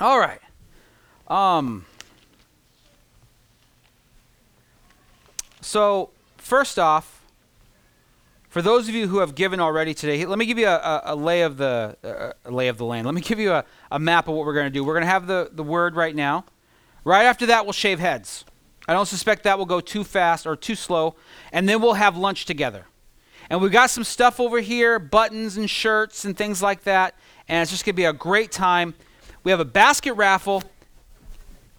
All right. Um, so, first off, for those of you who have given already today, let me give you a, a, a lay of the uh, a lay of the land. Let me give you a, a map of what we're going to do. We're going to have the, the word right now. Right after that, we'll shave heads. I don't suspect that will go too fast or too slow. And then we'll have lunch together. And we've got some stuff over here buttons and shirts and things like that. And it's just going to be a great time. We have a basket raffle.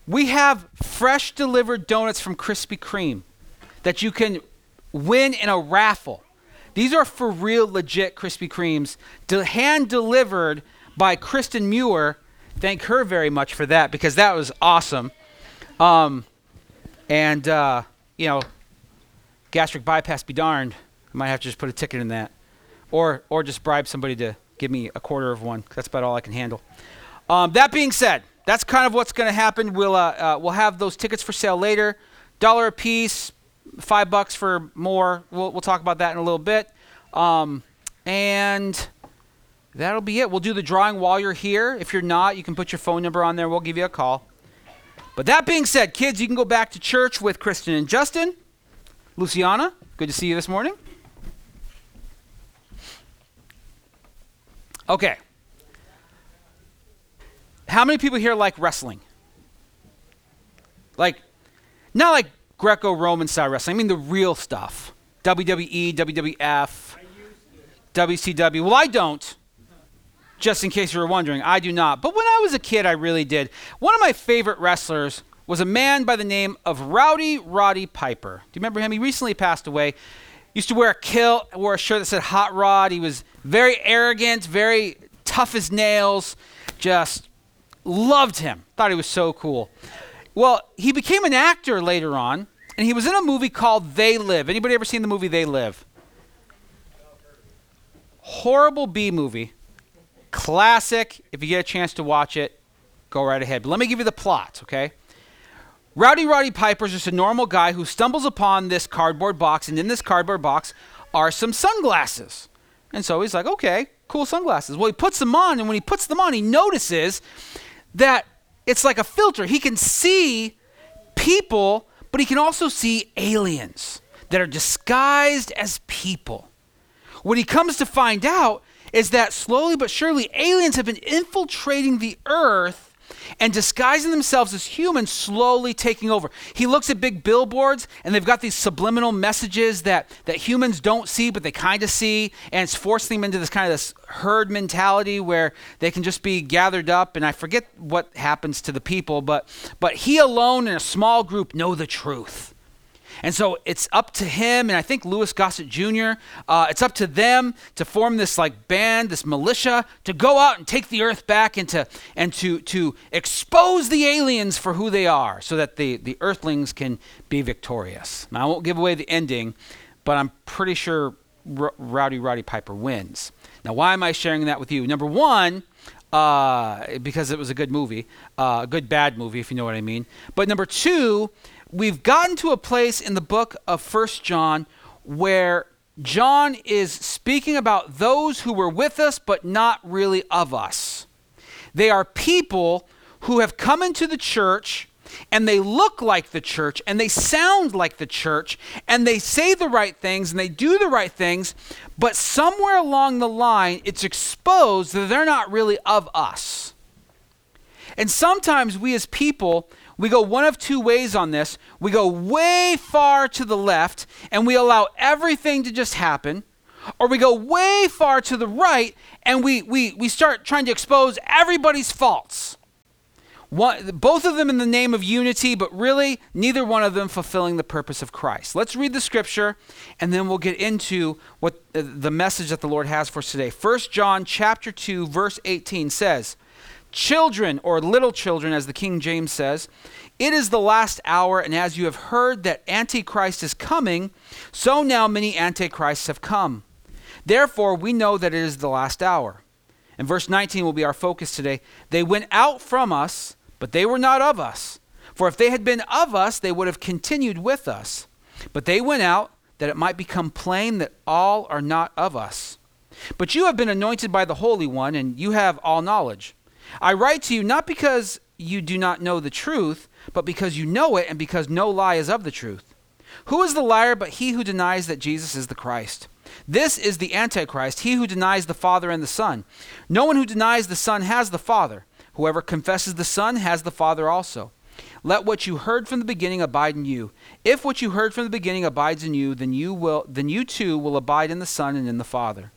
We have fresh delivered donuts from Krispy Kreme that you can win in a raffle. These are for real, legit Krispy Kremes, hand delivered by Kristen Muir. Thank her very much for that because that was awesome. Um, and, uh, you know, gastric bypass be darned. I might have to just put a ticket in that. Or, or just bribe somebody to give me a quarter of one. That's about all I can handle. Um, that being said, that's kind of what's going to happen. We'll, uh, uh, we'll have those tickets for sale later. Dollar a piece, five bucks for more. We'll, we'll talk about that in a little bit. Um, and that'll be it. We'll do the drawing while you're here. If you're not, you can put your phone number on there. We'll give you a call. But that being said, kids, you can go back to church with Kristen and Justin. Luciana, good to see you this morning. Okay. How many people here like wrestling? Like, not like Greco Roman style wrestling, I mean the real stuff WWE, WWF, WCW. Well, I don't just in case you were wondering. I do not. But when I was a kid, I really did. One of my favorite wrestlers was a man by the name of Rowdy Roddy Piper. Do you remember him? He recently passed away. Used to wear a kilt, wore a shirt that said Hot Rod. He was very arrogant, very tough as nails. Just loved him. Thought he was so cool. Well, he became an actor later on, and he was in a movie called They Live. Anybody ever seen the movie They Live? Horrible B movie Classic. If you get a chance to watch it, go right ahead. But let me give you the plot, okay? Rowdy Roddy Piper is just a normal guy who stumbles upon this cardboard box, and in this cardboard box are some sunglasses. And so he's like, okay, cool sunglasses. Well, he puts them on, and when he puts them on, he notices that it's like a filter. He can see people, but he can also see aliens that are disguised as people. What he comes to find out is that slowly but surely aliens have been infiltrating the earth and disguising themselves as humans, slowly taking over. He looks at big billboards, and they've got these subliminal messages that, that humans don't see, but they kind of see, and it's forcing them into this kind of this herd mentality where they can just be gathered up. And I forget what happens to the people, but but he alone in a small group know the truth. And so it's up to him, and I think Louis Gossett Jr., uh, it's up to them to form this like band, this militia, to go out and take the earth back and to, and to, to expose the aliens for who they are so that the, the earthlings can be victorious. Now, I won't give away the ending, but I'm pretty sure R- Rowdy Roddy Piper wins. Now, why am I sharing that with you? Number one, uh, because it was a good movie, uh, a good bad movie, if you know what I mean. But number two, we've gotten to a place in the book of First John where John is speaking about those who were with us but not really of us. They are people who have come into the church and they look like the church and they sound like the church and they say the right things and they do the right things, but somewhere along the line it's exposed that they're not really of us. And sometimes we as people, we go one of two ways on this. We go way far to the left and we allow everything to just happen, or we go way far to the right and we, we, we start trying to expose everybody's faults. One, both of them in the name of unity, but really neither one of them fulfilling the purpose of Christ. Let's read the scripture and then we'll get into what the message that the Lord has for us today. 1 John chapter 2 verse 18 says, Children, or little children, as the King James says, it is the last hour, and as you have heard that Antichrist is coming, so now many Antichrists have come. Therefore, we know that it is the last hour. And verse 19 will be our focus today. They went out from us, but they were not of us. For if they had been of us, they would have continued with us. But they went out that it might become plain that all are not of us. But you have been anointed by the Holy One, and you have all knowledge. I write to you not because you do not know the truth, but because you know it and because no lie is of the truth. Who is the liar but he who denies that Jesus is the Christ? This is the Antichrist, he who denies the Father and the Son. No one who denies the Son has the Father. Whoever confesses the Son has the Father also. Let what you heard from the beginning abide in you. If what you heard from the beginning abides in you, then you will then you too will abide in the Son and in the Father.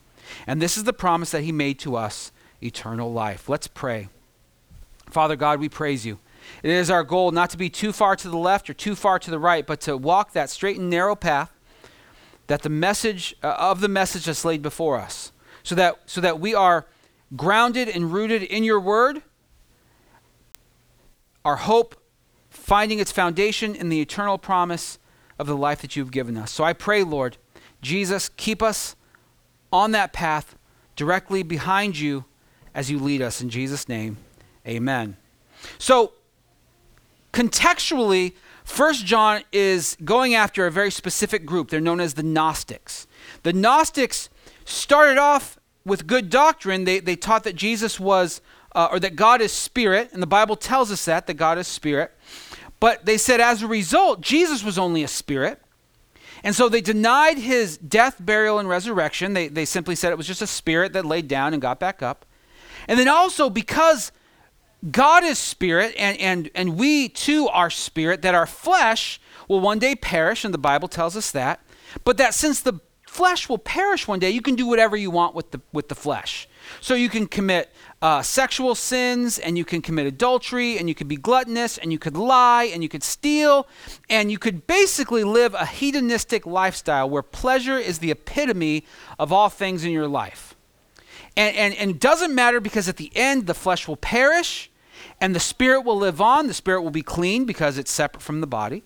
And this is the promise that he made to us, eternal life. Let's pray. Father God, we praise you. It is our goal not to be too far to the left or too far to the right, but to walk that straight and narrow path that the message uh, of the message that's laid before us. So that so that we are grounded and rooted in your word. Our hope finding its foundation in the eternal promise of the life that you've given us. So I pray, Lord, Jesus, keep us on that path directly behind you as you lead us. In Jesus' name, amen. So, contextually, First John is going after a very specific group. They're known as the Gnostics. The Gnostics started off with good doctrine. They, they taught that Jesus was, uh, or that God is spirit, and the Bible tells us that, that God is spirit. But they said as a result, Jesus was only a spirit. And so they denied his death, burial, and resurrection. They, they simply said it was just a spirit that laid down and got back up. And then also, because God is spirit, and, and, and we too are spirit, that our flesh will one day perish, and the Bible tells us that. But that since the flesh will perish one day, you can do whatever you want with the, with the flesh. So you can commit uh, sexual sins, and you can commit adultery, and you could be gluttonous, and you could lie, and you could steal, and you could basically live a hedonistic lifestyle where pleasure is the epitome of all things in your life. And, and, and doesn't matter because at the end, the flesh will perish and the spirit will live on. The spirit will be clean because it's separate from the body.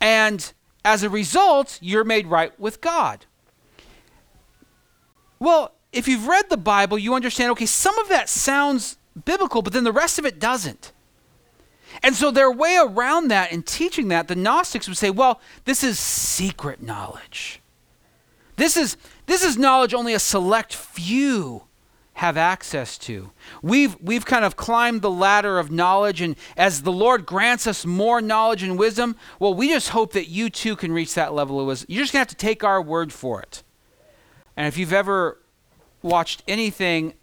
And as a result, you're made right with God. Well, if you've read the Bible, you understand okay, some of that sounds biblical, but then the rest of it doesn't. And so their way around that and teaching that, the Gnostics would say, well, this is secret knowledge. This is, this is knowledge only a select few have access to. We've, we've kind of climbed the ladder of knowledge, and as the Lord grants us more knowledge and wisdom, well, we just hope that you too can reach that level of wisdom. You're just going to have to take our word for it. And if you've ever watched anything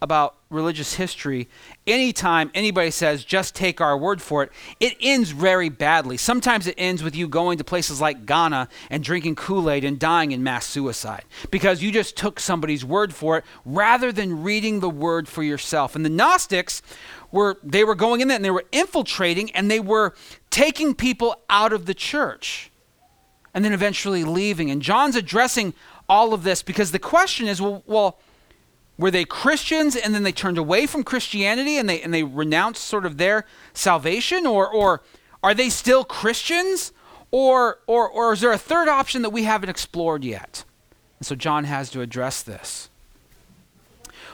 about religious history, anytime anybody says, just take our word for it, it ends very badly. Sometimes it ends with you going to places like Guyana and drinking Kool Aid and dying in mass suicide because you just took somebody's word for it rather than reading the word for yourself. And the Gnostics were, they were going in there and they were infiltrating and they were taking people out of the church and then eventually leaving. And John's addressing all of this because the question is, well, well were they Christians and then they turned away from Christianity and they and they renounced sort of their salvation or or are they still Christians or or or is there a third option that we haven't explored yet? And so John has to address this.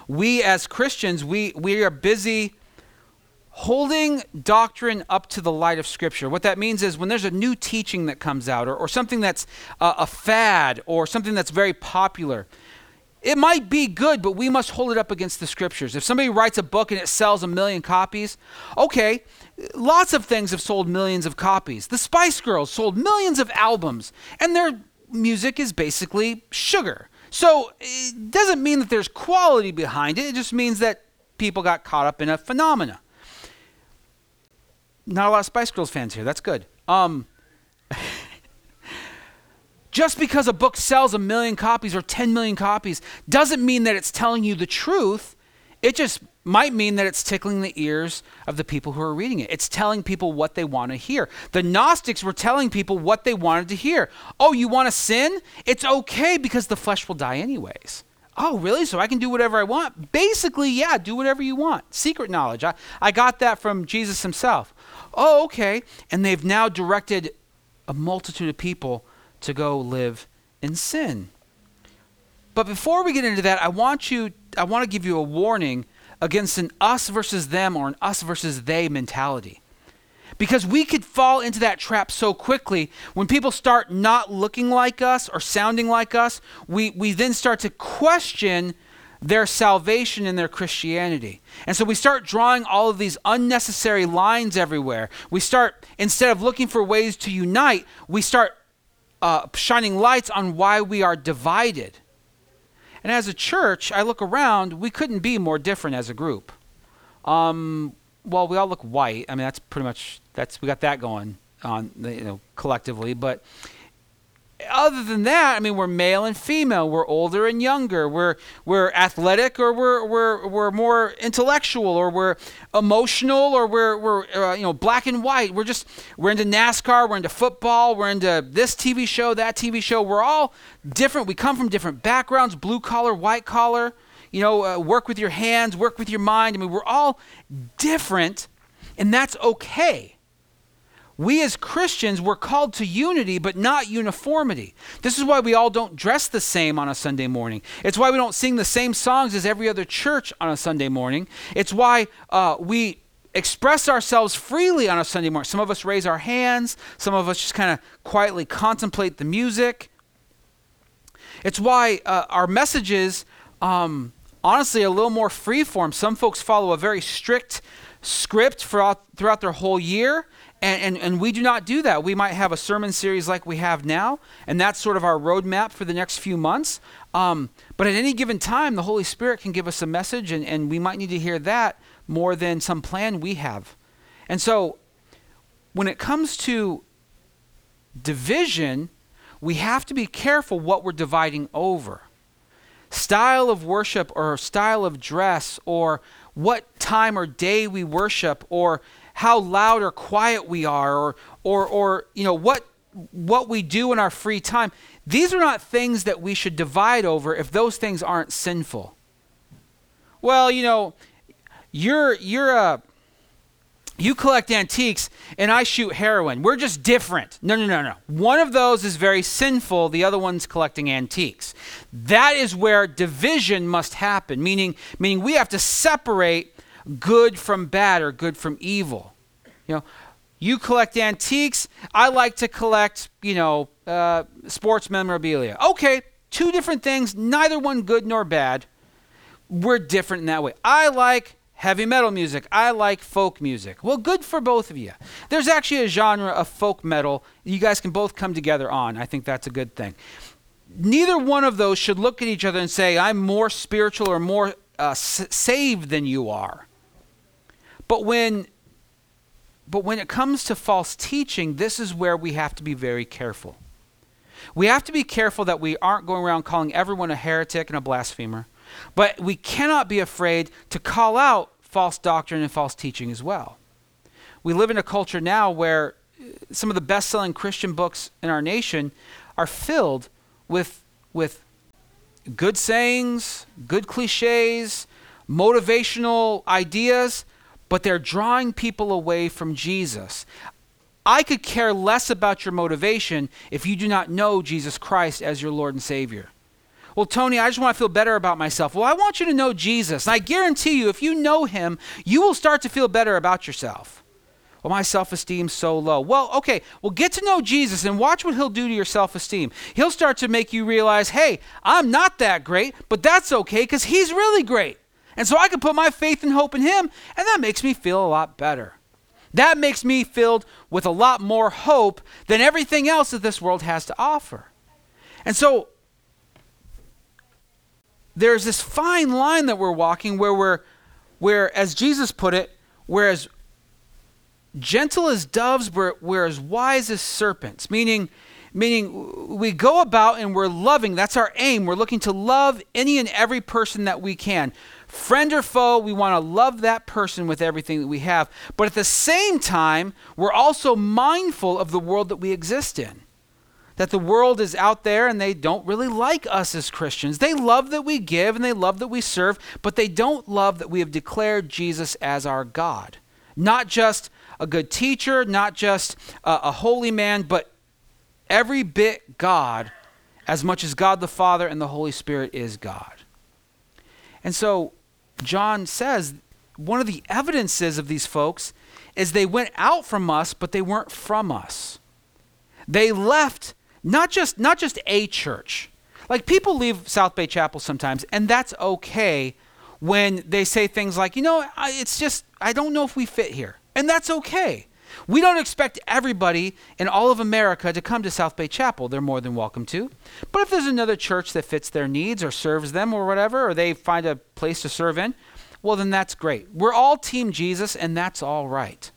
We as Christians, we we are busy holding doctrine up to the light of Scripture. What that means is when there's a new teaching that comes out, or, or something that's uh, a fad, or something that's very popular, it might be good, but we must hold it up against the scriptures. If somebody writes a book and it sells a million copies, okay, lots of things have sold millions of copies. The Spice Girls sold millions of albums, and their music is basically sugar. So it doesn't mean that there's quality behind it, it just means that people got caught up in a phenomena. Not a lot of Spice Girls fans here. That's good. Um, just because a book sells a million copies or 10 million copies doesn't mean that it's telling you the truth. It just might mean that it's tickling the ears of the people who are reading it. It's telling people what they want to hear. The Gnostics were telling people what they wanted to hear. Oh, you want to sin? It's okay because the flesh will die anyways. Oh, really? So I can do whatever I want? Basically, yeah, do whatever you want. Secret knowledge. I, I got that from Jesus himself. Oh, okay. And they've now directed a multitude of people to go live in sin. But before we get into that, I want you I want to give you a warning against an us versus them or an us versus they mentality. Because we could fall into that trap so quickly when people start not looking like us or sounding like us, we, we then start to question their salvation and their Christianity. And so we start drawing all of these unnecessary lines everywhere. We start, instead of looking for ways to unite, we start uh, shining lights on why we are divided. And as a church, I look around, we couldn't be more different as a group. Um, well, we all look white. I mean, that's pretty much that's we got that going on, you know, collectively. But other than that, I mean, we're male and female. We're older and younger. We're we're athletic or we're we're we're more intellectual or we're emotional or we're we're uh, you know black and white. We're just we're into NASCAR. We're into football. We're into this TV show, that TV show. We're all different. We come from different backgrounds: blue collar, white collar. You know, uh, work with your hands, work with your mind. I mean, we're all different, and that's okay we as Christians, we're called to unity, but not uniformity. This is why we all don't dress the same on a Sunday morning. It's why we don't sing the same songs as every other church on a Sunday morning. It's why uh, we express ourselves freely on a Sunday morning. Some of us raise our hands, some of us just kind of quietly contemplate the music. It's why uh, our messages, um, honestly, a little more freeform. Some folks follow a very strict script throughout, throughout their whole year. And, and, and we do not do that. We might have a sermon series like we have now, and that's sort of our roadmap for the next few months. Um, but at any given time, the Holy Spirit can give us a message, and, and we might need to hear that more than some plan we have. And so, when it comes to division, we have to be careful what we're dividing over. Style of worship, or style of dress, or what time or day we worship, or how loud or quiet we are or or or you know what what we do in our free time these are not things that we should divide over if those things aren't sinful well you know you're you're a you collect antiques and I shoot heroin. We're just different. No, no, no, no. One of those is very sinful, the other one's collecting antiques. That is where division must happen, meaning meaning we have to separate good from bad or good from evil. You know, you collect antiques. I like to collect, you know, uh, sports memorabilia. Okay, two different things, neither one good nor bad. We're different in that way. I like heavy metal music. I like folk music. Well, good for both of you. There's actually a genre of folk metal you guys can both come together on. I think that's a good thing. Neither one of those should look at each other and say, I'm more spiritual or more uh, s- saved than you are. But when but when it comes to false teaching, this is where we have to be very careful. We have to be careful that we aren't going around calling everyone a heretic and a blasphemer, but we cannot be afraid to call out false doctrine and false teaching as well. We live in a culture now where uh, some of the best selling Christian books in our nation are filled with, with good sayings, good cliches, motivational ideas but they're drawing people away from Jesus. I could care less about your motivation if you do not know Jesus Christ as your Lord and Savior. Well, Tony, I just want to feel better about myself. Well, I want you to know Jesus. And I guarantee you, if you know him, you will start to feel better about yourself. Well, my self esteem's so low. Well, okay, well, get to know Jesus and watch what he'll do to your self esteem. He'll start to make you realize, hey, I'm not that great, but that's okay because he's really great. And so I can put my faith and hope in Him, and that makes me feel a lot better. That makes me filled with a lot more hope than everything else that this world has to offer. And so there's this fine line that we're walking where we're, where, as Jesus put it, whereas gentle as doves, we're, we're as wise as serpents, meaning meaning we go about and we're loving. That's our aim. We're looking to love any and every person that we can. Friend or foe, we want to love that person with everything that we have. But at the same time, we're also mindful of the world that we exist in. That the world is out there and they don't really like us as Christians. They love that we give and they love that we serve, but they don't love that we have declared Jesus as our God. Not just a good teacher, not just a, a holy man, but every bit God, as much as God the Father and the Holy Spirit is God. And so John says one of the evidences of these folks is they went out from us, but they weren't from us. They left not just not just a church. Like people leave South Bay Chapel sometimes, and that's okay when they say things like, you know, I, it's just, I don't know if we fit here. And that's okay. We don't expect everybody in all of America to come to South Bay Chapel. They're more than welcome to. But if there's another church that fits their needs or serves them or whatever, or they find a place to serve in, well, then that's great. We're all Team Jesus, and that's all right.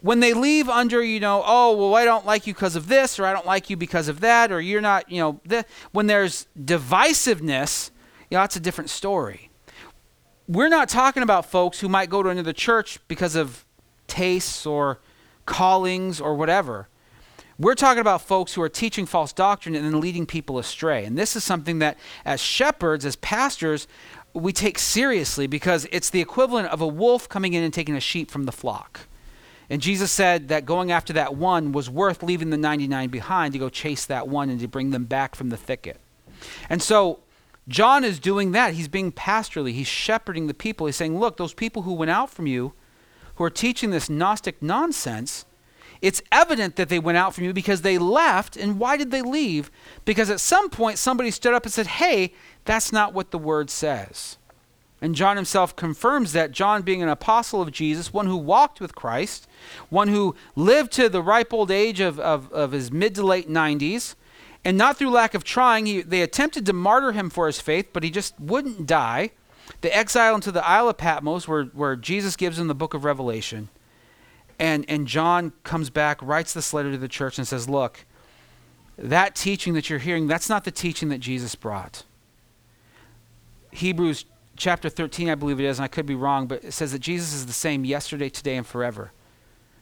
When they leave under, you know, oh, well, I don't like you because of this, or I don't like you because of that, or you're not, you know, th- when there's divisiveness, you know, that's a different story. We're not talking about folks who might go to another church because of tastes or callings or whatever. We're talking about folks who are teaching false doctrine and then leading people astray. And this is something that, as shepherds, as pastors, we take seriously because it's the equivalent of a wolf coming in and taking a sheep from the flock. And Jesus said that going after that one was worth leaving the 99 behind to go chase that one and to bring them back from the thicket. And so John is doing that. He's being pastorally, he's shepherding the people. He's saying, Look, those people who went out from you, who are teaching this Gnostic nonsense, it's evident that they went out from you because they left. And why did they leave? Because at some point somebody stood up and said, Hey, that's not what the word says. And John himself confirms that John, being an apostle of Jesus, one who walked with Christ, one who lived to the ripe old age of, of, of his mid to late 90s, and not through lack of trying, he, they attempted to martyr him for his faith, but he just wouldn't die. They exile into the Isle of Patmos, where, where Jesus gives him the book of Revelation. And, and John comes back, writes this letter to the church, and says, Look, that teaching that you're hearing, that's not the teaching that Jesus brought. Hebrews chapter 13, I believe it is, and I could be wrong, but it says that Jesus is the same yesterday, today, and forever.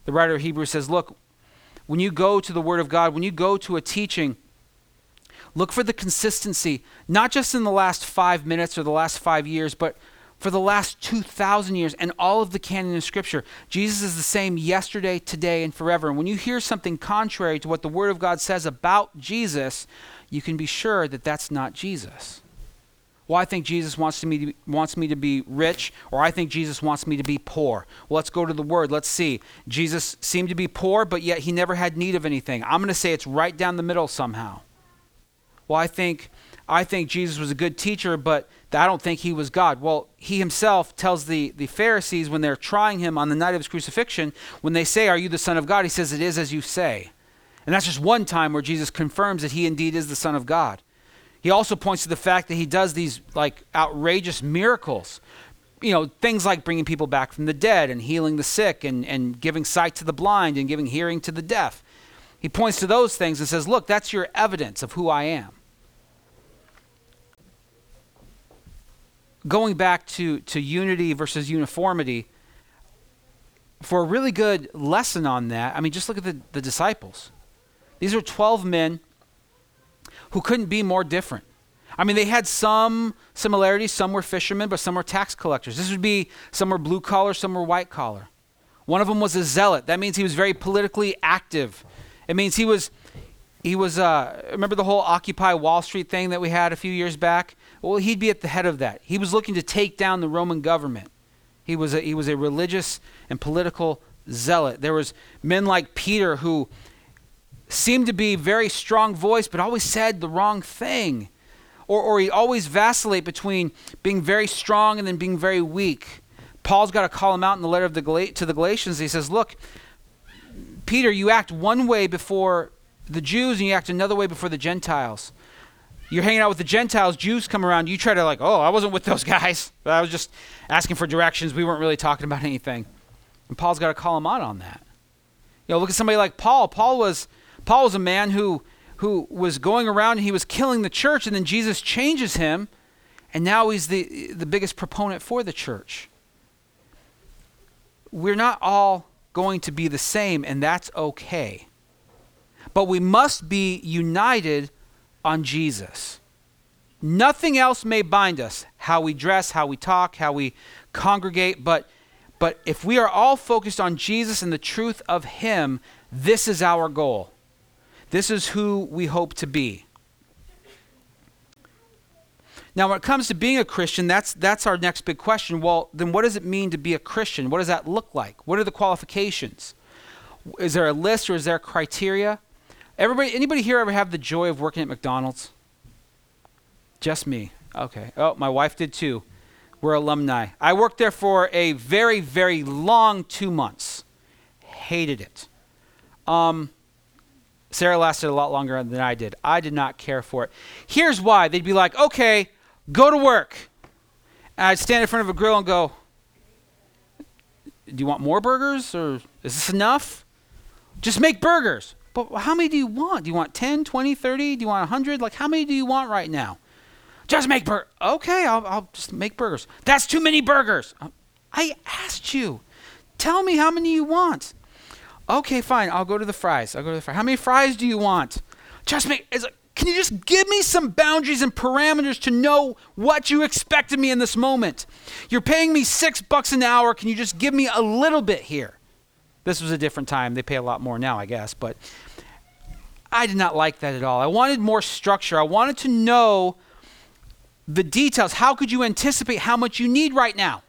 The writer of Hebrews says, Look, when you go to the Word of God, when you go to a teaching, look for the consistency, not just in the last five minutes or the last five years, but for the last 2,000 years and all of the canon of Scripture. Jesus is the same yesterday, today, and forever. And when you hear something contrary to what the Word of God says about Jesus, you can be sure that that's not Jesus. Well, I think Jesus wants, me to be, wants me to be rich, or I think Jesus wants me to be poor. Well, let's go to the Word. Let's see. Jesus seemed to be poor, but yet he never had need of anything. I'm going to say it's right down the middle somehow. Well, I think, I think Jesus was a good teacher, but I don't think he was God. Well, he himself tells the, the Pharisees when they're trying him on the night of his crucifixion, when they say, Are you the Son of God? He says, It is as you say. And that's just one time where Jesus confirms that he indeed is the Son of God. He also points to the fact that he does these like outrageous miracles. You know, things like bringing people back from the dead and healing the sick and, and giving sight to the blind and giving hearing to the deaf. He points to those things and says, Look, that's your evidence of who I am. Going back to, to unity versus uniformity, for a really good lesson on that, I mean, just look at the, the disciples. These are 12 men who couldn't be more different. I mean, they had some similarities. Some were fishermen, but some were tax collectors. This would be some were blue collar, some were white collar. One of them was a zealot. That means he was very politically active. It means he was, he was. Uh, remember the whole Occupy Wall Street thing that we had a few years back? Well, he'd be at the head of that. He was looking to take down the Roman government. He was a, he was a religious and political zealot. There was men like Peter who seemed to be very strong voice, but always said the wrong thing. Or, or he always vacillate between being very strong and then being very weak. Paul's got to call him out in the letter of the Gal- to the Galatians. He says, Look, Peter, you act one way before the Jews and you act another way before the Gentiles. You're hanging out with the Gentiles, Jews come around, you try to, like, oh, I wasn't with those guys. I was just asking for directions. We weren't really talking about anything. And Paul's got to call him out on that. You know, look at somebody like Paul. Paul was Paul was a man who, who was going around and he was killing the church, and then Jesus changes him, and now he's the, the biggest proponent for the church. We're not all going to be the same, and that's okay. But we must be united on Jesus. Nothing else may bind us how we dress, how we talk, how we congregate, but, but if we are all focused on Jesus and the truth of Him, this is our goal. This is who we hope to be. Now, when it comes to being a Christian, that's, that's our next big question. Well, then what does it mean to be a Christian? What does that look like? What are the qualifications? Is there a list or is there criteria? Everybody, anybody here ever have the joy of working at McDonald's? Just me. Okay. Oh, my wife did too. We're alumni. I worked there for a very, very long two months. Hated it. Um, Sarah lasted a lot longer than I did. I did not care for it. Here's why. They'd be like, okay, go to work. And I'd stand in front of a grill and go, do you want more burgers or is this enough? Just make burgers. But how many do you want? Do you want 10, 20, 30? Do you want 100? Like, how many do you want right now? Just make burgers. Okay, I'll, I'll just make burgers. That's too many burgers. Uh, I asked you. Tell me how many you want. Okay, fine. I'll go to the fries. I'll go to the fries. How many fries do you want? Just make. Can you just give me some boundaries and parameters to know what you expect of me in this moment? You're paying me six bucks an hour. Can you just give me a little bit here? This was a different time. They pay a lot more now, I guess. But I did not like that at all. I wanted more structure. I wanted to know the details. How could you anticipate how much you need right now?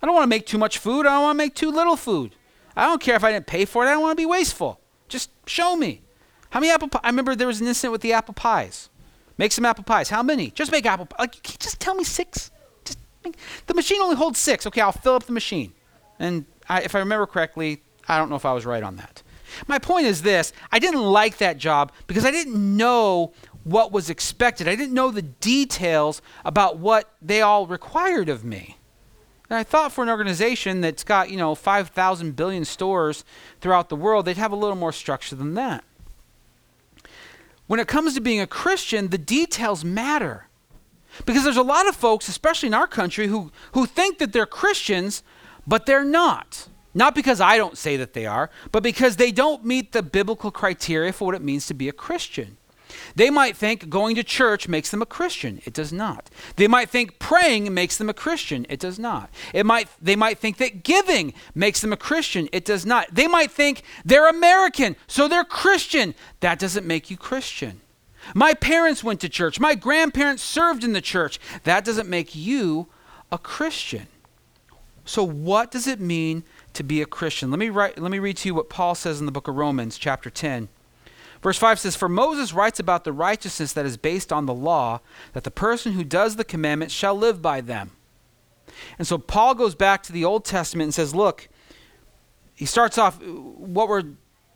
I don't want to make too much food. I don't want to make too little food. I don't care if I didn't pay for it. I don't want to be wasteful. Just show me. How many apple pies? I remember there was an incident with the apple pies. Make some apple pies. How many? Just make apple pies. Like, just tell me six. Just make, the machine only holds six. Okay, I'll fill up the machine. And I, if I remember correctly, I don't know if I was right on that. My point is this I didn't like that job because I didn't know what was expected. I didn't know the details about what they all required of me. And I thought for an organization that's got, you know, 5,000 billion stores throughout the world, they'd have a little more structure than that. When it comes to being a Christian, the details matter. Because there's a lot of folks, especially in our country, who, who think that they're Christians, but they're not. Not because I don't say that they are, but because they don't meet the biblical criteria for what it means to be a Christian. They might think going to church makes them a Christian. It does not. They might think praying makes them a Christian. It does not. It might they might think that giving makes them a Christian. It does not. They might think they're American, so they're Christian. That doesn't make you Christian. My parents went to church. My grandparents served in the church. That doesn't make you a Christian. So what does it mean to be a Christian? Let me write, let me read to you what Paul says in the book of Romans chapter 10. Verse 5 says, For Moses writes about the righteousness that is based on the law, that the person who does the commandments shall live by them. And so Paul goes back to the Old Testament and says, Look, he starts off, what we're,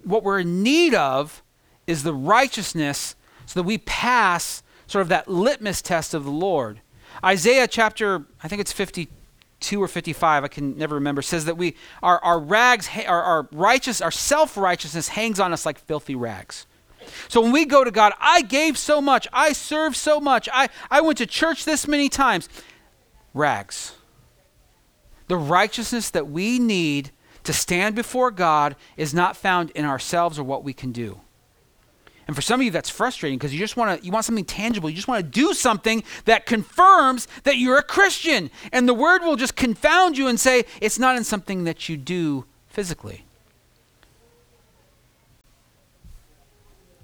what we're in need of is the righteousness so that we pass sort of that litmus test of the Lord. Isaiah chapter, I think it's 52 or 55, I can never remember, says that we, our, our rags, our, our righteous, our self righteousness hangs on us like filthy rags. So when we go to God, I gave so much, I served so much, I, I went to church this many times. Rags. The righteousness that we need to stand before God is not found in ourselves or what we can do. And for some of you, that's frustrating because you just want to you want something tangible. You just want to do something that confirms that you're a Christian. And the word will just confound you and say it's not in something that you do physically.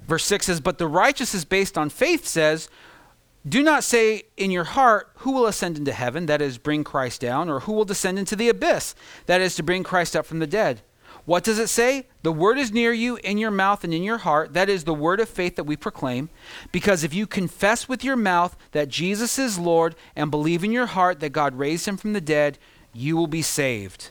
Verse 6 says, But the righteous is based on faith says, Do not say in your heart, Who will ascend into heaven, that is, bring Christ down, or who will descend into the abyss, that is, to bring Christ up from the dead. What does it say? The word is near you, in your mouth and in your heart. That is the word of faith that we proclaim. Because if you confess with your mouth that Jesus is Lord and believe in your heart that God raised him from the dead, you will be saved.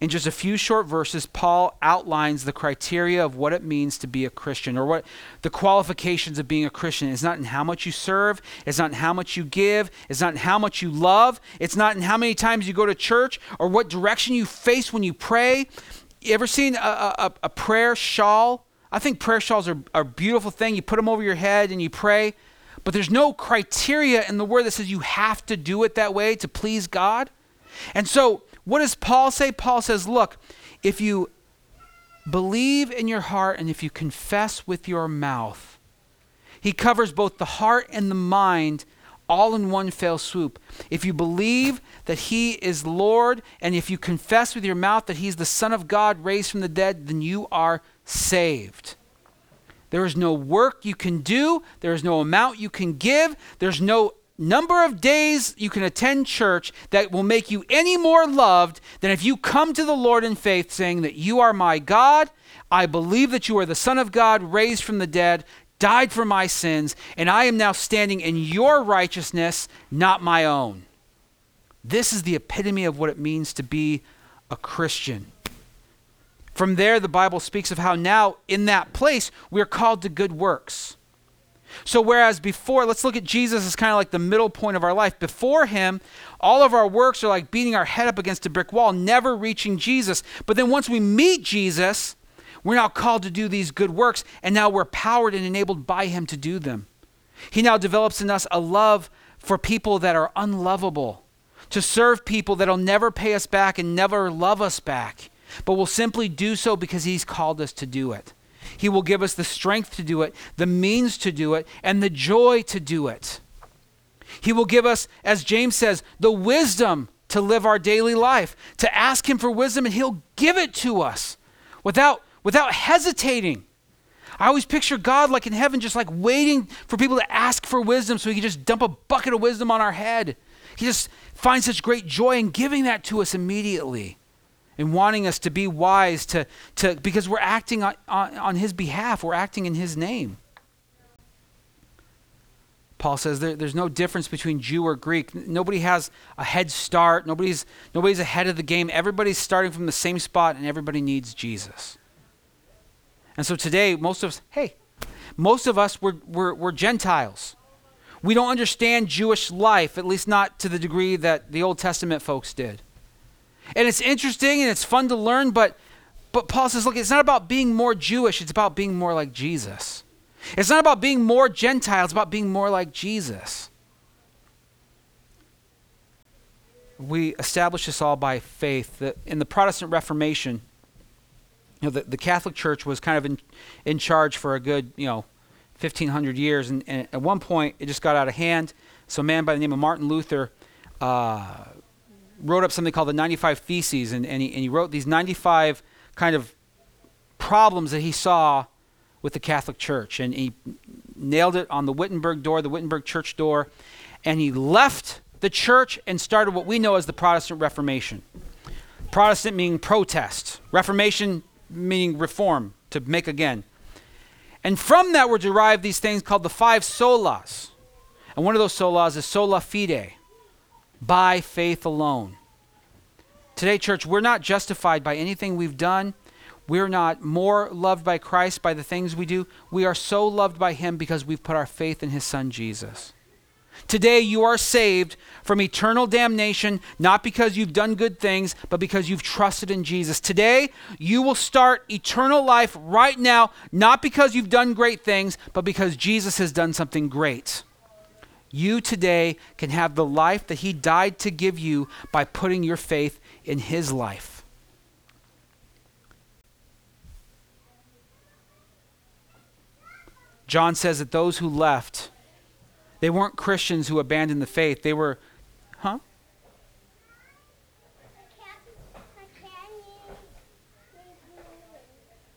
In just a few short verses, Paul outlines the criteria of what it means to be a Christian or what the qualifications of being a Christian. It's not in how much you serve, it's not in how much you give, it's not in how much you love, it's not in how many times you go to church or what direction you face when you pray. You ever seen a, a, a prayer shawl? I think prayer shawls are, are a beautiful thing. You put them over your head and you pray, but there's no criteria in the word that says you have to do it that way to please God. And so what does Paul say? Paul says, look, if you believe in your heart and if you confess with your mouth, he covers both the heart and the mind all in one fell swoop. If you believe that he is Lord and if you confess with your mouth that he's the Son of God raised from the dead, then you are saved. There is no work you can do, there is no amount you can give, there's no number of days you can attend church that will make you any more loved than if you come to the Lord in faith saying that you are my God. I believe that you are the Son of God, raised from the dead, died for my sins, and I am now standing in your righteousness, not my own. This is the epitome of what it means to be a Christian. From there, the Bible speaks of how now, in that place, we're called to good works. So, whereas before, let's look at Jesus as kind of like the middle point of our life. Before him, all of our works are like beating our head up against a brick wall, never reaching Jesus. But then once we meet Jesus, we're now called to do these good works, and now we're powered and enabled by him to do them. He now develops in us a love for people that are unlovable, to serve people that'll never pay us back and never love us back, but will simply do so because he's called us to do it. He will give us the strength to do it, the means to do it, and the joy to do it. He will give us, as James says, the wisdom to live our daily life, to ask Him for wisdom, and He'll give it to us without, without hesitating. I always picture God like in heaven, just like waiting for people to ask for wisdom so He can just dump a bucket of wisdom on our head. He just finds such great joy in giving that to us immediately and wanting us to be wise to, to because we're acting on, on, on his behalf. We're acting in his name. Paul says there, there's no difference between jew or greek. Nobody has a head start. Nobody's nobody's ahead of the game. Everybody's starting from the same spot and everybody needs jesus. And so today most of us hey most of us we're, we're, we're gentiles. We don't understand jewish life at least not to the degree that the old testament folks did and it's interesting and it's fun to learn, but but Paul says, look, it's not about being more Jewish, it's about being more like Jesus. It's not about being more Gentile, it's about being more like Jesus. We establish this all by faith. That in the Protestant Reformation, you know, the, the Catholic Church was kind of in, in charge for a good, you know, 1500 years. And, and at one point, it just got out of hand. So a man by the name of Martin Luther uh, wrote up something called the 95 Theses, and, and, he, and he wrote these 95 kind of problems that he saw with the Catholic Church. And he nailed it on the Wittenberg door, the Wittenberg church door, and he left the church and started what we know as the Protestant Reformation. Protestant meaning protest, Reformation meaning reform, to make again. And from that were derived these things called the five solas. And one of those solas is sola fide, by faith alone. Today, church, we're not justified by anything we've done. We're not more loved by Christ by the things we do. We are so loved by Him because we've put our faith in His Son, Jesus. Today, you are saved from eternal damnation, not because you've done good things, but because you've trusted in Jesus. Today, you will start eternal life right now, not because you've done great things, but because Jesus has done something great. You today can have the life that He died to give you by putting your faith in His life. John says that those who left, they weren't Christians who abandoned the faith. They were, huh?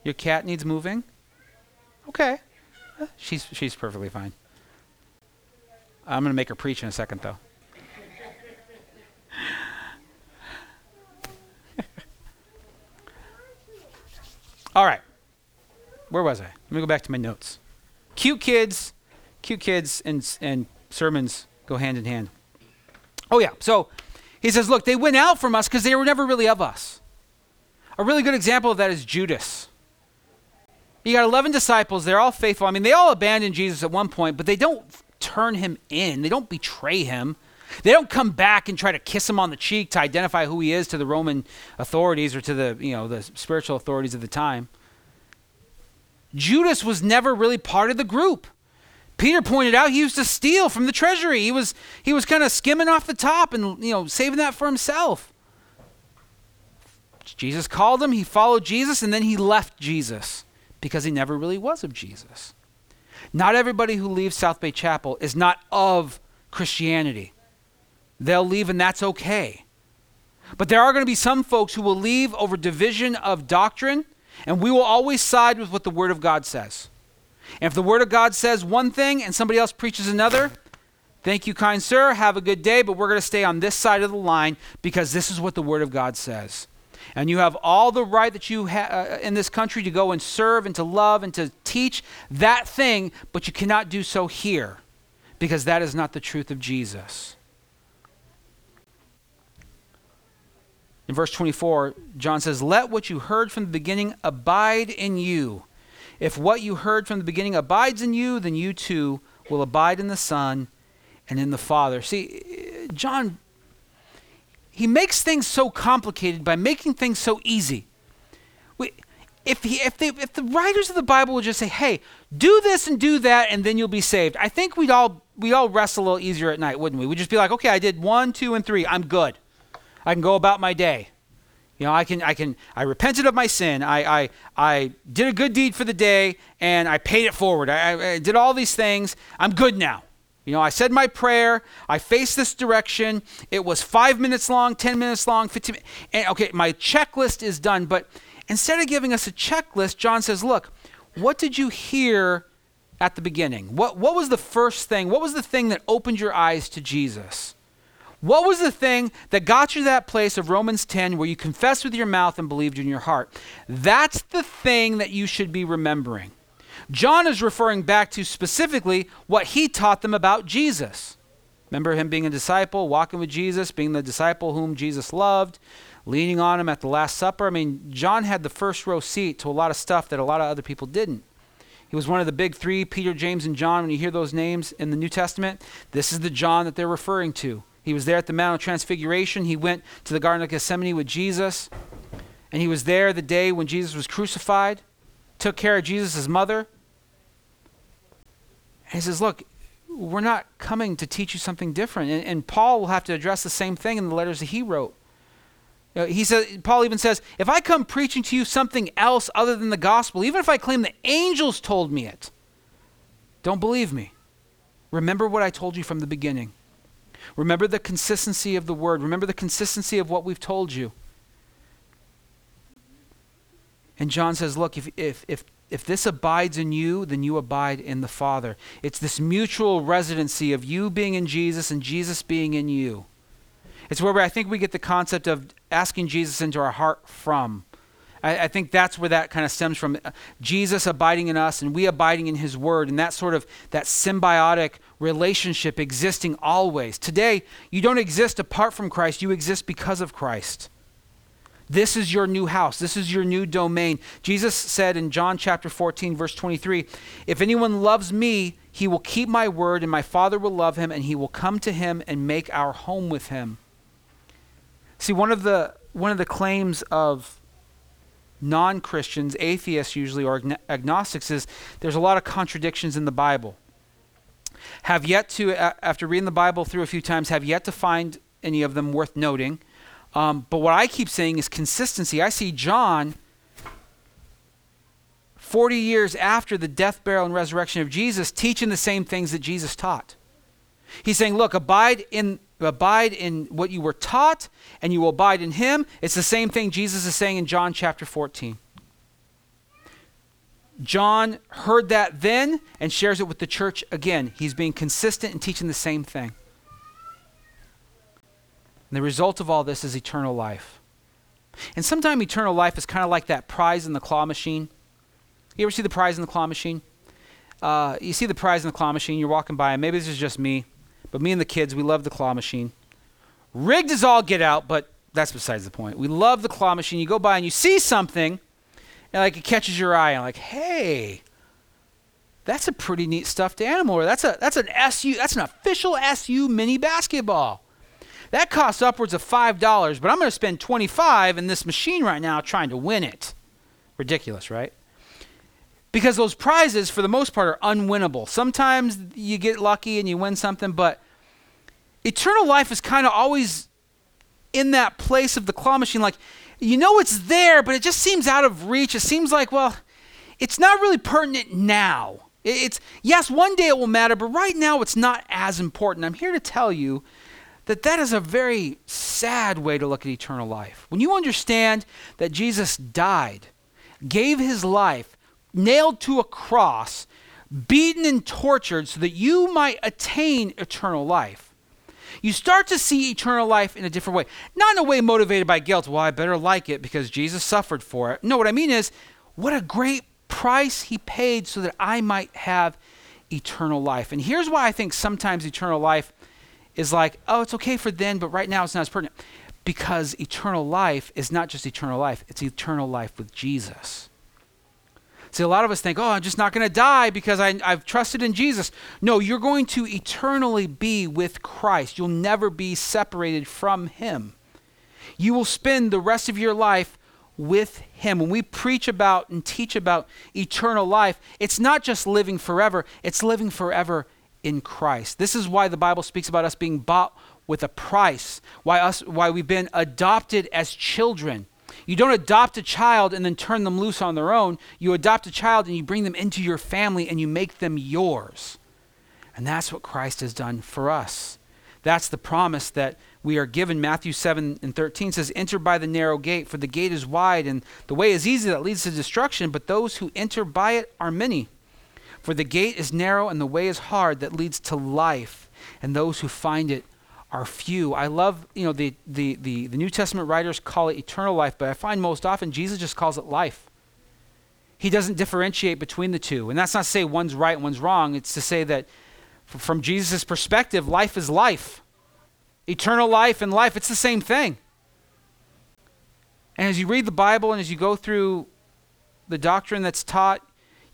Your cat needs moving? Okay. She's, she's perfectly fine. I'm going to make her preach in a second, though. All right. Where was I? Let me go back to my notes. Cute kids, cute kids and, and sermons go hand in hand. Oh, yeah. So he says, look, they went out from us because they were never really of us. A really good example of that is Judas. You got 11 disciples, they're all faithful. I mean, they all abandoned Jesus at one point, but they don't turn him in. They don't betray him. They don't come back and try to kiss him on the cheek to identify who he is to the Roman authorities or to the, you know, the spiritual authorities of the time. Judas was never really part of the group. Peter pointed out he used to steal from the treasury. He was he was kind of skimming off the top and you know saving that for himself. Jesus called him, he followed Jesus, and then he left Jesus because he never really was of Jesus. Not everybody who leaves South Bay Chapel is not of Christianity. They'll leave, and that's okay. But there are going to be some folks who will leave over division of doctrine, and we will always side with what the Word of God says. And if the Word of God says one thing and somebody else preaches another, thank you, kind sir. Have a good day, but we're going to stay on this side of the line because this is what the Word of God says. And you have all the right that you have uh, in this country to go and serve and to love and to teach that thing, but you cannot do so here because that is not the truth of Jesus. In verse 24, John says, Let what you heard from the beginning abide in you. If what you heard from the beginning abides in you, then you too will abide in the Son and in the Father. See, John, he makes things so complicated by making things so easy. We, if, he, if, they, if the writers of the Bible would just say, hey, do this and do that, and then you'll be saved, I think we'd all, we all rest a little easier at night, wouldn't we? We'd just be like, okay, I did one, two, and three. I'm good. I can go about my day. You know, I can, I can, I repented of my sin. I, I, I did a good deed for the day, and I paid it forward. I, I did all these things. I'm good now. You know, I said my prayer. I faced this direction. It was five minutes long, ten minutes long, fifteen. Minutes, and okay, my checklist is done. But instead of giving us a checklist, John says, "Look, what did you hear at the beginning? What, what was the first thing? What was the thing that opened your eyes to Jesus?" What was the thing that got you to that place of Romans 10 where you confessed with your mouth and believed in your heart? That's the thing that you should be remembering. John is referring back to specifically what he taught them about Jesus. Remember him being a disciple, walking with Jesus, being the disciple whom Jesus loved, leaning on him at the Last Supper. I mean, John had the first row seat to a lot of stuff that a lot of other people didn't. He was one of the big three Peter, James, and John. When you hear those names in the New Testament, this is the John that they're referring to. He was there at the Mount of Transfiguration. He went to the Garden of Gethsemane with Jesus. And he was there the day when Jesus was crucified, took care of Jesus' mother. He says, Look, we're not coming to teach you something different. And, and Paul will have to address the same thing in the letters that he wrote. You know, he says, Paul even says, if I come preaching to you something else other than the gospel, even if I claim the angels told me it, don't believe me. Remember what I told you from the beginning. Remember the consistency of the word. Remember the consistency of what we've told you. And John says, Look, if, if, if, if this abides in you, then you abide in the Father. It's this mutual residency of you being in Jesus and Jesus being in you. It's where I think we get the concept of asking Jesus into our heart from. I, I, think that's where that kind of stems from. Jesus abiding in us and we abiding in his word and that sort of that symbiotic relationship existing always. Today, you don't exist apart from Christ, you exist because of Christ. This is your new house. This is your new domain. Jesus said in John chapter 14, verse 23 If anyone loves me, he will keep my word, and my Father will love him, and he will come to him and make our home with him. See, one of the, one of the claims of non Christians, atheists usually, or agnostics, is there's a lot of contradictions in the Bible. Have yet to, after reading the Bible through a few times, have yet to find any of them worth noting. Um, but what I keep saying is consistency. I see John 40 years after the death, burial, and resurrection of Jesus teaching the same things that Jesus taught. He's saying, look, abide in abide in what you were taught and you will abide in him. It's the same thing Jesus is saying in John chapter 14. John heard that then and shares it with the church again. He's being consistent and teaching the same thing. And the result of all this is eternal life. And sometimes eternal life is kind of like that prize in the claw machine. You ever see the prize in the claw machine? Uh, you see the prize in the claw machine, you're walking by, and maybe this is just me. But me and the kids, we love the claw machine. Rigged as all get out, but that's besides the point. We love the claw machine. You go by and you see something, and like it catches your eye, and like, hey, that's a pretty neat stuffed animal, or that's a that's an SU, that's an official SU mini basketball. That costs upwards of five dollars, but I'm going to spend 25 in this machine right now trying to win it. Ridiculous, right? because those prizes, for the most part, are unwinnable. Sometimes you get lucky and you win something, but eternal life is kind of always in that place of the claw machine. Like, you know it's there, but it just seems out of reach. It seems like, well, it's not really pertinent now. It's, yes, one day it will matter, but right now it's not as important. I'm here to tell you that that is a very sad way to look at eternal life. When you understand that Jesus died, gave his life, nailed to a cross, beaten and tortured so that you might attain eternal life. You start to see eternal life in a different way. Not in a way motivated by guilt. Well, I better like it because Jesus suffered for it. No, what I mean is, what a great price he paid so that I might have eternal life. And here's why I think sometimes eternal life is like, oh, it's okay for then, but right now it's not as pertinent. Because eternal life is not just eternal life, it's eternal life with Jesus. See, a lot of us think, oh, I'm just not going to die because I, have trusted in Jesus. No, you're going to eternally be with Christ. You'll never be separated from Him. You will spend the rest of your life with Him. When we preach about and teach about eternal life, it's not just living forever, it's living forever in Christ. This is why the Bible speaks about us being bought with a price, why, us, why we've been adopted as children. You don't adopt a child and then turn them loose on their own. You adopt a child and you bring them into your family and you make them yours. And that's what Christ has done for us. That's the promise that we are given. Matthew 7 and 13 says, Enter by the narrow gate, for the gate is wide, and the way is easy that leads to destruction, but those who enter by it are many. For the gate is narrow and the way is hard that leads to life, and those who find it are few. I love, you know, the, the, the, the New Testament writers call it eternal life, but I find most often Jesus just calls it life. He doesn't differentiate between the two. And that's not to say one's right and one's wrong. It's to say that from Jesus' perspective, life is life. Eternal life and life, it's the same thing. And as you read the Bible and as you go through the doctrine that's taught,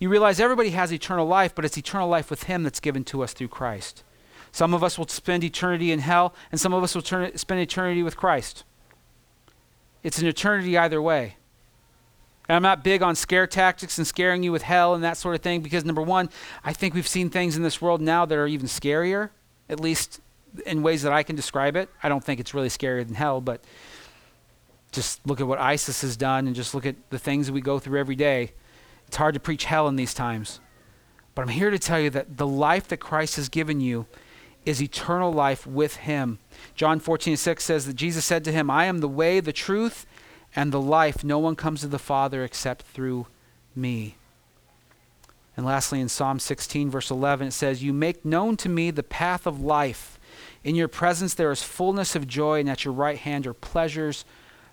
you realize everybody has eternal life, but it's eternal life with Him that's given to us through Christ. Some of us will spend eternity in hell, and some of us will turn, spend eternity with Christ. It's an eternity either way. And I'm not big on scare tactics and scaring you with hell and that sort of thing because, number one, I think we've seen things in this world now that are even scarier, at least in ways that I can describe it. I don't think it's really scarier than hell, but just look at what ISIS has done and just look at the things that we go through every day. It's hard to preach hell in these times. But I'm here to tell you that the life that Christ has given you is eternal life with him. John 14, 6 says that Jesus said to him, I am the way, the truth, and the life. No one comes to the Father except through me. And lastly, in Psalm 16, verse 11, it says, You make known to me the path of life. In your presence there is fullness of joy, and at your right hand are pleasures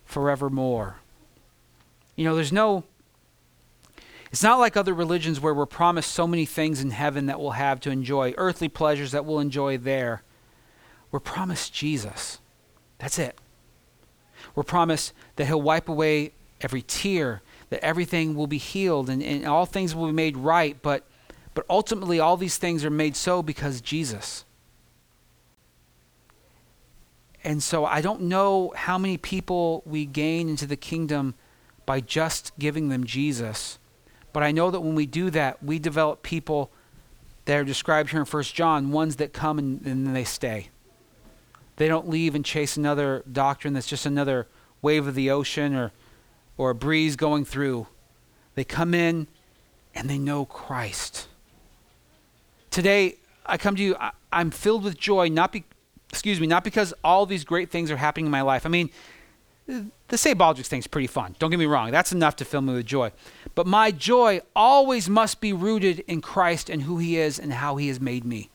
forevermore. You know, there's no, it's not like other religions where we're promised so many things in heaven that we'll have to enjoy, earthly pleasures that we'll enjoy there. We're promised Jesus. That's it. We're promised that He'll wipe away every tear, that everything will be healed, and, and all things will be made right. But, but ultimately, all these things are made so because Jesus. And so I don't know how many people we gain into the kingdom by just giving them Jesus. But I know that when we do that, we develop people that are described here in 1 John, ones that come and, and then they stay. They don't leave and chase another doctrine that's just another wave of the ocean or, or a breeze going through. They come in and they know Christ. Today, I come to you, I, am filled with joy, not be, excuse me, not because all these great things are happening in my life. I mean, the St. Baldrick's thing's pretty fun. Don't get me wrong. That's enough to fill me with joy. But my joy always must be rooted in Christ and who he is and how he has made me.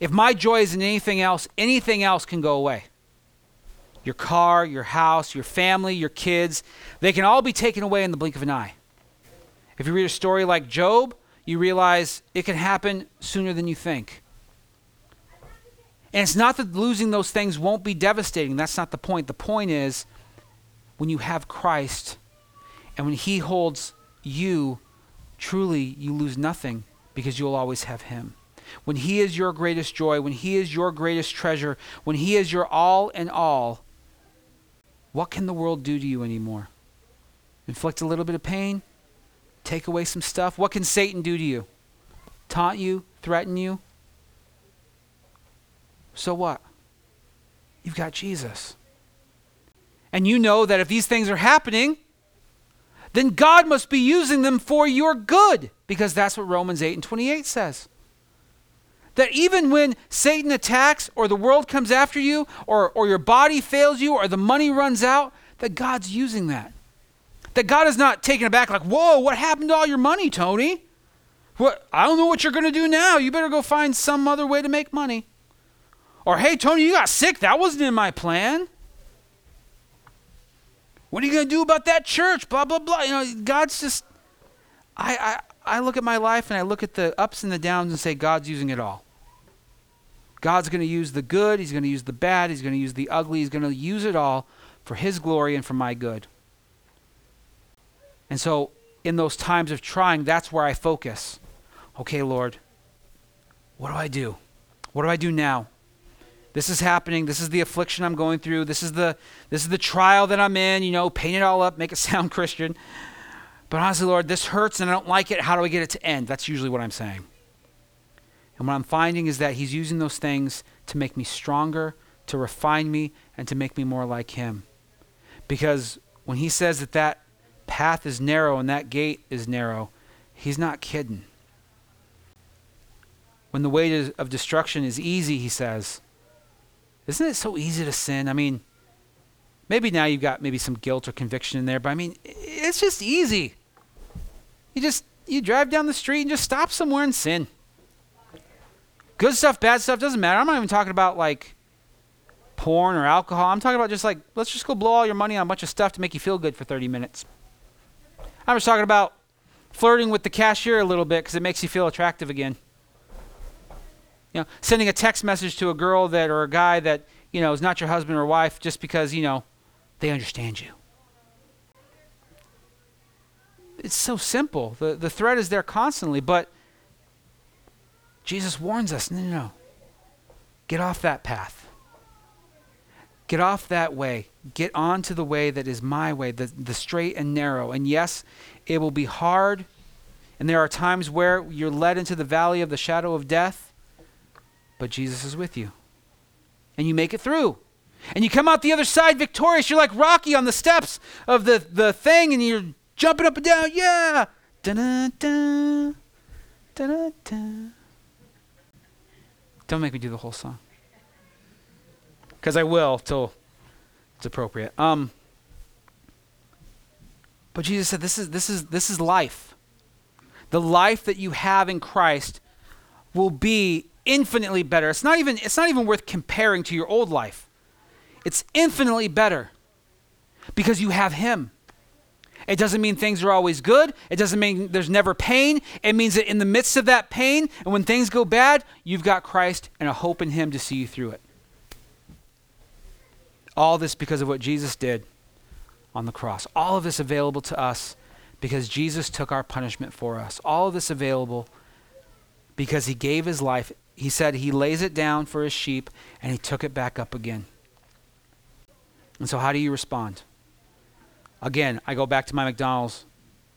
If my joy is in anything else, anything else can go away. Your car, your house, your family, your kids, they can all be taken away in the blink of an eye. If you read a story like Job, you realize it can happen sooner than you think. And it's not that losing those things won't be devastating. That's not the point. The point is when you have Christ and when He holds you, truly you lose nothing because you'll always have Him. When He is your greatest joy, when He is your greatest treasure, when He is your all in all, what can the world do to you anymore? Inflict a little bit of pain? Take away some stuff? What can Satan do to you? Taunt you? Threaten you? So what? You've got Jesus. And you know that if these things are happening, then God must be using them for your good, because that's what Romans 8 and 28 says. That even when Satan attacks, or the world comes after you, or, or your body fails you, or the money runs out, that God's using that. That God is not taken aback like, whoa, what happened to all your money, Tony? What? I don't know what you're going to do now. You better go find some other way to make money. Or, hey, Tony, you got sick. That wasn't in my plan. What are you going to do about that church? Blah, blah, blah. You know, God's just. I, I, I look at my life and I look at the ups and the downs and say, God's using it all. God's going to use the good, He's going to use the bad, He's going to use the ugly, He's going to use it all for His glory and for my good. And so, in those times of trying, that's where I focus. Okay, Lord, what do I do? What do I do now? This is happening. This is the affliction I'm going through. This is the this is the trial that I'm in, you know, paint it all up, make it sound Christian. But honestly, Lord, this hurts and I don't like it. How do I get it to end? That's usually what I'm saying. And what I'm finding is that he's using those things to make me stronger, to refine me, and to make me more like him. Because when he says that that path is narrow and that gate is narrow, he's not kidding. When the way of destruction is easy, he says, isn't it so easy to sin? I mean, maybe now you've got maybe some guilt or conviction in there, but I mean, it's just easy. You just you drive down the street and just stop somewhere and sin. Good stuff, bad stuff doesn't matter. I'm not even talking about like porn or alcohol. I'm talking about just like let's just go blow all your money on a bunch of stuff to make you feel good for 30 minutes. I'm just talking about flirting with the cashier a little bit because it makes you feel attractive again. You know, sending a text message to a girl that or a guy that you know is not your husband or wife just because you know they understand you. It's so simple. The the threat is there constantly, but Jesus warns us no, no, no. Get off that path. Get off that way. Get onto the way that is my way, the, the straight and narrow. And yes, it will be hard. And there are times where you're led into the valley of the shadow of death, but Jesus is with you. And you make it through. And you come out the other side victorious. You're like Rocky on the steps of the, the thing, and you're jumping up and down. Yeah. Da-da-da. Da-da-da. Don't make me do the whole song. Because I will till it's appropriate. Um, but Jesus said, this is, this, is, this is life. The life that you have in Christ will be infinitely better. It's not even, it's not even worth comparing to your old life. It's infinitely better because you have Him. It doesn't mean things are always good. It doesn't mean there's never pain. It means that in the midst of that pain and when things go bad, you've got Christ and a hope in Him to see you through it. All this because of what Jesus did on the cross. All of this available to us because Jesus took our punishment for us. All of this available because He gave His life. He said He lays it down for His sheep and He took it back up again. And so, how do you respond? Again, I go back to my McDonald's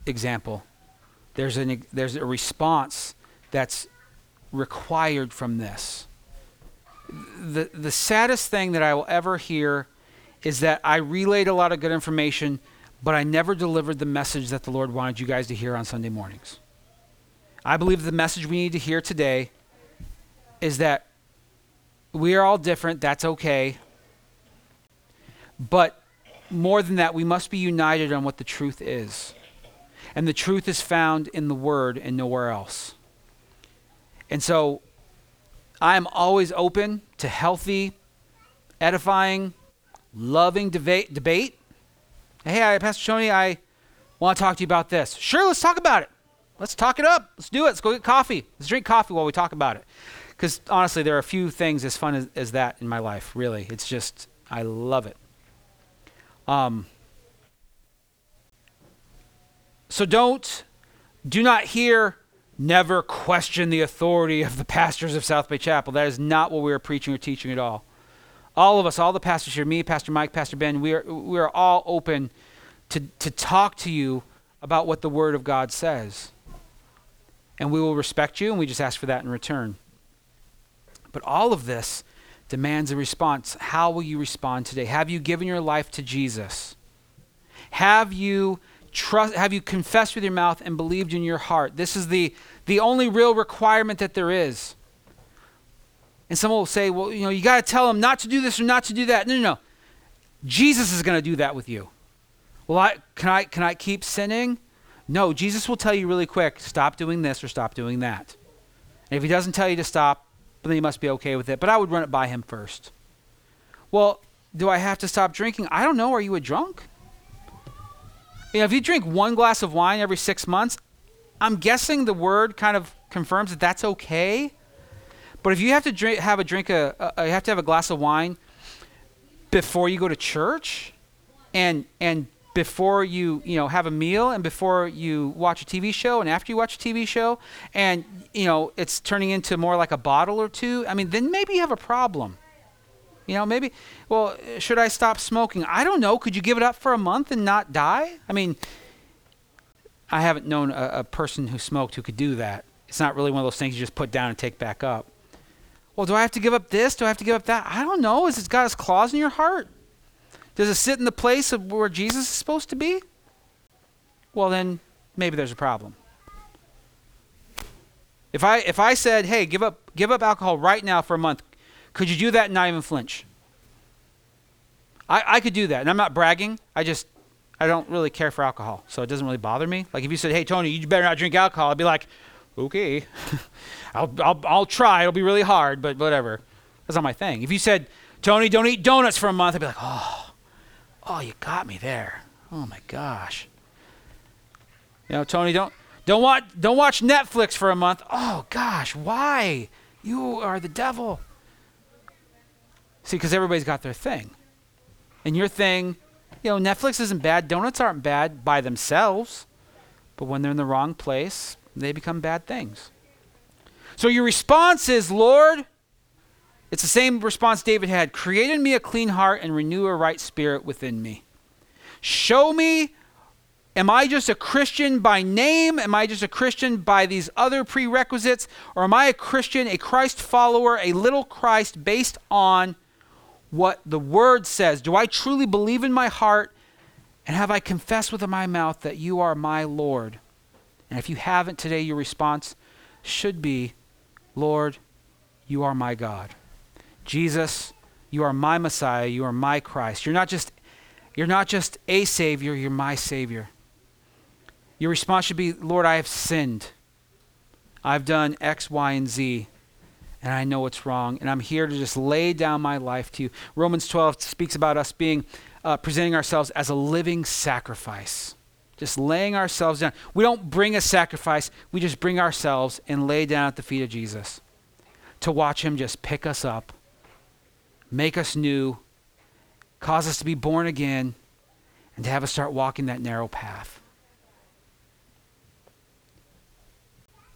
example. There's, an, there's a response that's required from this. The, the saddest thing that I will ever hear is that I relayed a lot of good information, but I never delivered the message that the Lord wanted you guys to hear on Sunday mornings. I believe the message we need to hear today is that we are all different. That's okay. But more than that, we must be united on what the truth is. And the truth is found in the Word and nowhere else. And so I am always open to healthy, edifying, loving debate. debate. Hey, Pastor Tony, I want to talk to you about this. Sure, let's talk about it. Let's talk it up. Let's do it. Let's go get coffee. Let's drink coffee while we talk about it. Because honestly, there are a few things as fun as, as that in my life, really. It's just, I love it. Um, so don't, do not hear, never question the authority of the pastors of South Bay Chapel. That is not what we are preaching or teaching at all. All of us, all the pastors here, me, Pastor Mike, Pastor Ben, we are, we are all open to, to talk to you about what the Word of God says. And we will respect you, and we just ask for that in return. But all of this demands a response. How will you respond today? Have you given your life to Jesus? Have you trust have you confessed with your mouth and believed in your heart? This is the the only real requirement that there is. And someone will say, well, you know, you got to tell them not to do this or not to do that. No, no, no. Jesus is going to do that with you. Well, I, can I can I keep sinning? No, Jesus will tell you really quick stop doing this or stop doing that. And if he doesn't tell you to stop, then you must be okay with it. But I would run it by him first. Well, do I have to stop drinking? I don't know. Are you a drunk? You know, if you drink one glass of wine every six months, I'm guessing the word kind of confirms that that's okay. But if you have to drink, have a drink, a, you have to have a glass of wine before you go to church, and and before you you know have a meal and before you watch a TV show and after you watch a TV show and you know it's turning into more like a bottle or two I mean then maybe you have a problem. You know maybe well should I stop smoking? I don't know. Could you give it up for a month and not die? I mean I haven't known a, a person who smoked who could do that. It's not really one of those things you just put down and take back up. Well do I have to give up this? Do I have to give up that? I don't know. Is it got claws in your heart does it sit in the place of where Jesus is supposed to be? Well, then maybe there's a problem. If I if I said, "Hey, give up give up alcohol right now for a month," could you do that and not even flinch? I, I could do that, and I'm not bragging. I just I don't really care for alcohol, so it doesn't really bother me. Like if you said, "Hey, Tony, you better not drink alcohol," I'd be like, "Okay, I'll, I'll I'll try. It'll be really hard, but whatever." That's not my thing. If you said, "Tony, don't eat donuts for a month," I'd be like, "Oh." Oh, you got me there. Oh my gosh. You know, Tony, don't don't watch don't watch Netflix for a month. Oh gosh, why? You are the devil. See, because everybody's got their thing. And your thing, you know, Netflix isn't bad. Donuts aren't bad by themselves. But when they're in the wrong place, they become bad things. So your response is, Lord, it's the same response David had Create in me a clean heart and renew a right spirit within me. Show me, am I just a Christian by name? Am I just a Christian by these other prerequisites? Or am I a Christian, a Christ follower, a little Christ based on what the Word says? Do I truly believe in my heart? And have I confessed with my mouth that you are my Lord? And if you haven't today, your response should be, Lord, you are my God. Jesus, you are my Messiah, you are my Christ. You're not just you're not just a savior, you're my savior. Your response should be, Lord, I have sinned. I've done X, Y, and Z, and I know it's wrong, and I'm here to just lay down my life to you. Romans 12 speaks about us being uh, presenting ourselves as a living sacrifice. Just laying ourselves down. We don't bring a sacrifice, we just bring ourselves and lay down at the feet of Jesus to watch him just pick us up make us new, cause us to be born again, and to have us start walking that narrow path.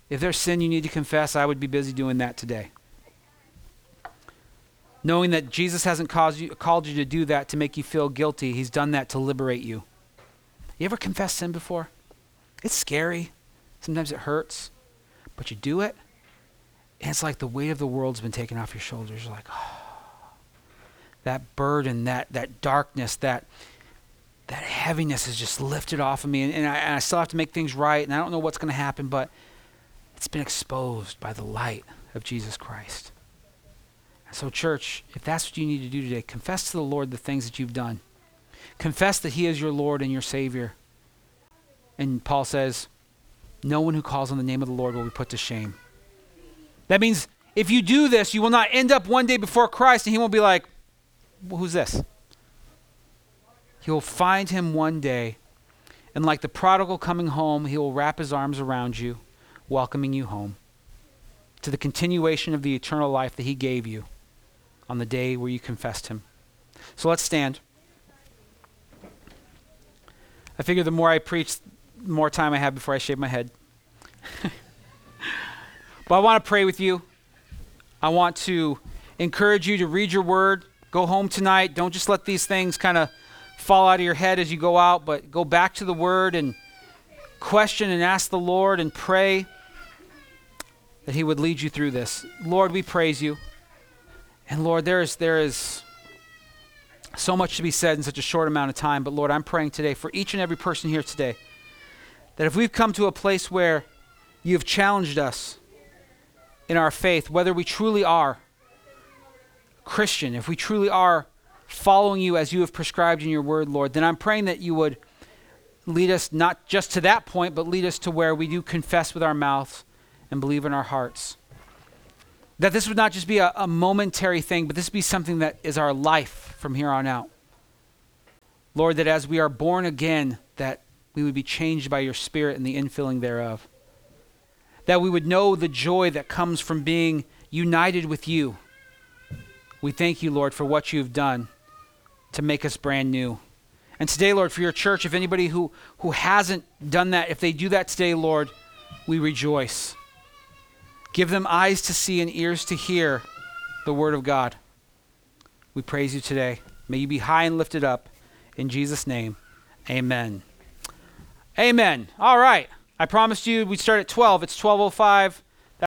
If there's sin you need to confess, I would be busy doing that today. Knowing that Jesus hasn't caused you, called you to do that to make you feel guilty, He's done that to liberate you. You ever confessed sin before? It's scary. Sometimes it hurts. But you do it, and it's like the weight of the world's been taken off your shoulders. You're like, oh that burden, that that darkness, that that heaviness is just lifted off of me, and, and, I, and I still have to make things right, and I don't know what's going to happen, but it's been exposed by the light of Jesus Christ. so, church, if that's what you need to do today, confess to the Lord the things that you've done. Confess that He is your Lord and your Savior. And Paul says, No one who calls on the name of the Lord will be put to shame. That means if you do this, you will not end up one day before Christ and He won't be like, who's this? You'll find him one day, and like the prodigal coming home, he will wrap his arms around you, welcoming you home to the continuation of the eternal life that he gave you on the day where you confessed him. So let's stand. I figure the more I preach, the more time I have before I shave my head. but I want to pray with you. I want to encourage you to read your word, Go home tonight. Don't just let these things kind of fall out of your head as you go out, but go back to the Word and question and ask the Lord and pray that He would lead you through this. Lord, we praise you. And Lord, there is, there is so much to be said in such a short amount of time, but Lord, I'm praying today for each and every person here today that if we've come to a place where you've challenged us in our faith, whether we truly are Christian, if we truly are following you as you have prescribed in your word, Lord, then I'm praying that you would lead us not just to that point, but lead us to where we do confess with our mouths and believe in our hearts. That this would not just be a, a momentary thing, but this be something that is our life from here on out. Lord, that as we are born again, that we would be changed by your Spirit and the infilling thereof. That we would know the joy that comes from being united with you. We thank you, Lord, for what you've done to make us brand new. And today, Lord, for your church, if anybody who, who hasn't done that, if they do that today, Lord, we rejoice. Give them eyes to see and ears to hear the word of God. We praise you today. May you be high and lifted up. In Jesus' name, amen. Amen. All right. I promised you we'd start at 12. It's 12.05.